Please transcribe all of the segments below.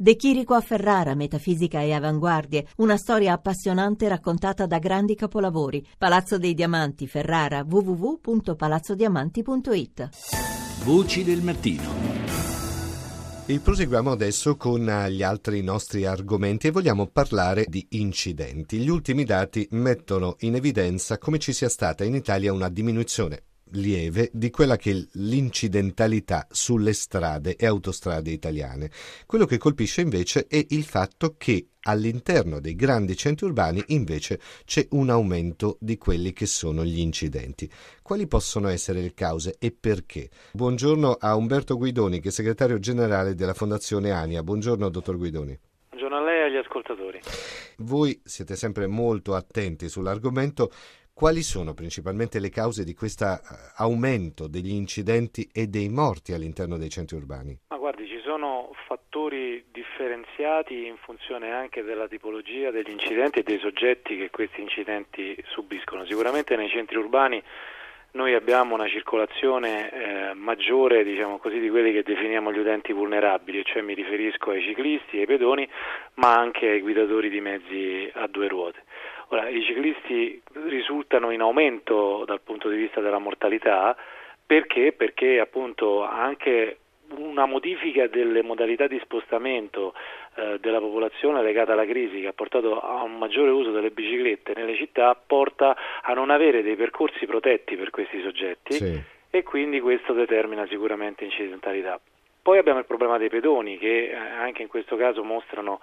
De Chirico a Ferrara, metafisica e avanguardie, una storia appassionante raccontata da grandi capolavori. Palazzo dei Diamanti, Ferrara, www.palazzodiamanti.it. Voci del mattino. E proseguiamo adesso con gli altri nostri argomenti e vogliamo parlare di incidenti. Gli ultimi dati mettono in evidenza come ci sia stata in Italia una diminuzione lieve di quella che è l'incidentalità sulle strade e autostrade italiane. Quello che colpisce invece è il fatto che all'interno dei grandi centri urbani invece c'è un aumento di quelli che sono gli incidenti. Quali possono essere le cause e perché? Buongiorno a Umberto Guidoni, che è segretario generale della Fondazione ANIA. Buongiorno, dottor Guidoni. Buongiorno a lei e agli ascoltatori. Voi siete sempre molto attenti sull'argomento. Quali sono principalmente le cause di questo eh, aumento degli incidenti e dei morti all'interno dei centri urbani? Ma guardi, ci sono fattori differenziati in funzione anche della tipologia degli incidenti e dei soggetti che questi incidenti subiscono. Sicuramente nei centri urbani noi abbiamo una circolazione eh, maggiore diciamo così, di quelli che definiamo gli utenti vulnerabili, cioè mi riferisco ai ciclisti, ai pedoni, ma anche ai guidatori di mezzi a due ruote. Ora, I ciclisti risultano in aumento dal punto di vista della mortalità perché? Perché appunto anche una modifica delle modalità di spostamento eh, della popolazione legata alla crisi che ha portato a un maggiore uso delle biciclette nelle città porta a non avere dei percorsi protetti per questi soggetti sì. e quindi questo determina sicuramente incidentalità. Poi abbiamo il problema dei pedoni che eh, anche in questo caso mostrano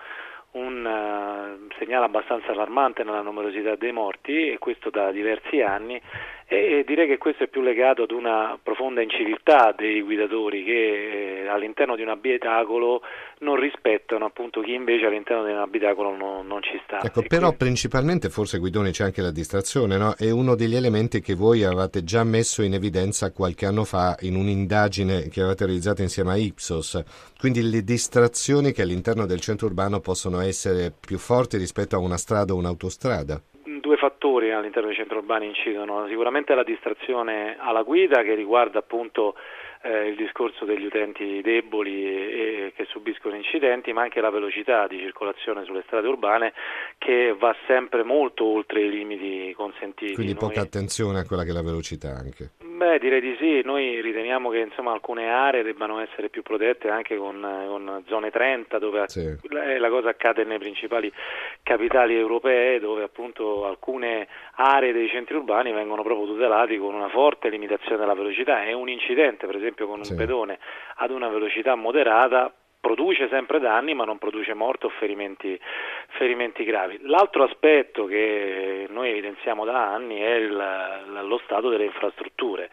un uh, segnale abbastanza allarmante nella numerosità dei morti e questo da diversi anni e direi che questo è più legato ad una profonda inciviltà dei guidatori che eh, all'interno di un abitacolo non rispettano appunto chi invece all'interno di un abitacolo non, non ci sta. Ecco, però quindi... principalmente forse Guidoni c'è anche la distrazione, no? È uno degli elementi che voi avevate già messo in evidenza qualche anno fa in un'indagine che avete realizzato insieme a Ipsos, quindi le distrazioni che all'interno del centro urbano possono essere più forti rispetto a una strada o un'autostrada fattori all'interno dei centri urbani incidono, sicuramente la distrazione alla guida che riguarda appunto eh, il discorso degli utenti deboli e, e, che subiscono incidenti, ma anche la velocità di circolazione sulle strade urbane che va sempre molto oltre i limiti consentiti. Quindi poca Noi... attenzione a quella che è la velocità anche. Beh, direi di sì, noi riteniamo che insomma, alcune aree debbano essere più protette anche con, con zone 30 dove sì. la cosa accade nei principali capitali europee dove appunto alcune aree dei centri urbani vengono proprio tutelati con una forte limitazione della velocità e un incidente per esempio con un sì. pedone ad una velocità moderata produce sempre danni ma non produce morte o ferimenti, ferimenti gravi. L'altro aspetto che noi evidenziamo da anni è il, lo stato delle infrastrutture.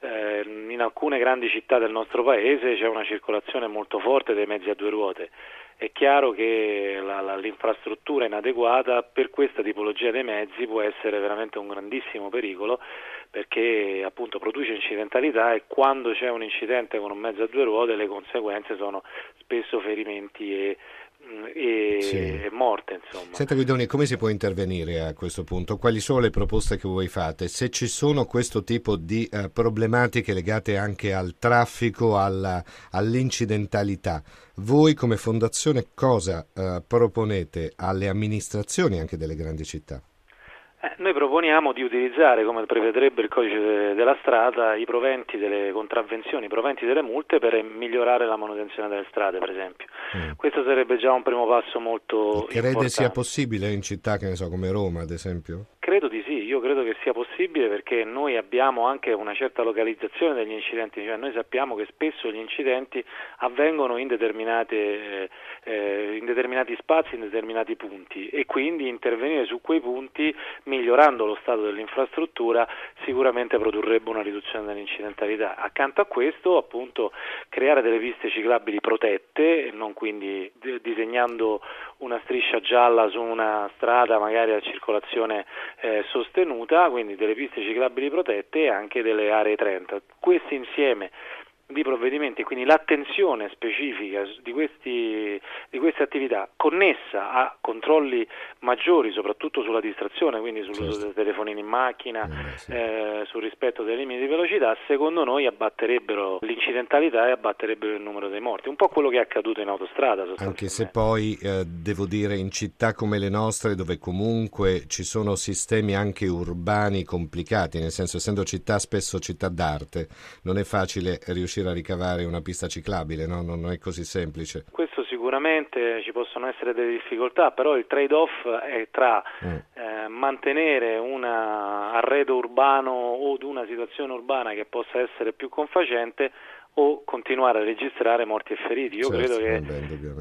Eh, in alcune grandi città del nostro paese c'è una circolazione molto forte dei mezzi a due ruote. È chiaro che la, la, l'infrastruttura inadeguata per questa tipologia dei mezzi può essere veramente un grandissimo pericolo perché appunto produce incidentalità e quando c'è un incidente con un mezzo a due ruote le conseguenze sono spesso ferimenti e, e, sì. morte. Insomma. Senta Guidoni, come si può intervenire a questo punto? Quali sono le proposte che voi fate? Se ci sono questo tipo di uh, problematiche legate anche al traffico, alla, all'incidentalità, voi come fondazione cosa uh, proponete alle amministrazioni anche delle grandi città? Eh, noi proponiamo di utilizzare, come prevedrebbe il codice de- della strada, i proventi delle contravvenzioni, i proventi delle multe per migliorare la manutenzione delle strade, per esempio. Mm. Questo sarebbe già un primo passo molto Crede importante. sia possibile in città che ne so, come Roma, ad esempio? Credo di sì, io credo sia possibile perché noi abbiamo anche una certa localizzazione degli incidenti, cioè noi sappiamo che spesso gli incidenti avvengono in, eh, in determinati spazi, in determinati punti e quindi intervenire su quei punti migliorando lo stato dell'infrastruttura sicuramente produrrebbe una riduzione dell'incidentalità. Accanto a questo appunto creare delle piste ciclabili protette, non quindi disegnando una striscia gialla su una strada magari a circolazione eh, sostenuta, quindi delle piste ciclabili protette e anche delle aree 30. Questi insieme di provvedimenti, quindi l'attenzione specifica di questi, di queste attività connessa a controlli maggiori, soprattutto sulla distrazione, quindi sull'uso certo. dei telefonini in macchina, eh, sì. eh, sul rispetto dei limiti di velocità, secondo noi abbatterebbero l'incidentalità e abbatterebbero il numero dei morti. Un po' quello che è accaduto in autostrada. Anche se poi eh, devo dire in città come le nostre, dove comunque ci sono sistemi anche urbani complicati, nel senso essendo città spesso città d'arte, non è facile riuscire a ricavare una pista ciclabile, no? non è così semplice. Questo sicuramente ci possono essere delle difficoltà, però il trade-off è tra mm. eh, mantenere un arredo urbano o una situazione urbana che possa essere più confacente o continuare a registrare morti e feriti. Io certo, credo,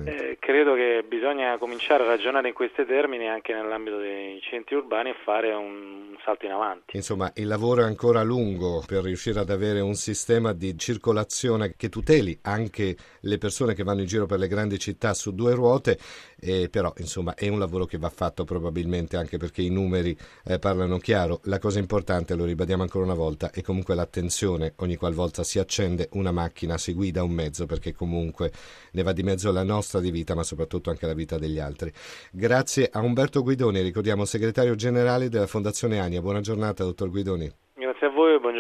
che, eh, credo, che, bisogna cominciare a ragionare in questi termini anche nell'ambito dei centri urbani e fare un salto in avanti. Insomma, il lavoro è ancora lungo per riuscire ad avere un sistema di circolazione che tuteli anche le persone che vanno in giro per le grandi città su due ruote, eh, però insomma è un lavoro che va fatto probabilmente anche perché i numeri eh, parlano chiaro. La cosa importante, lo ribadiamo ancora una volta, è comunque l'attenzione ogni qualvolta si accende una macchina si guida un mezzo perché comunque ne va di mezzo la nostra di vita ma soprattutto anche la vita degli altri. Grazie a Umberto Guidoni, ricordiamo segretario generale della Fondazione Ania. Buona giornata dottor Guidoni. Grazie a voi e buongiorno.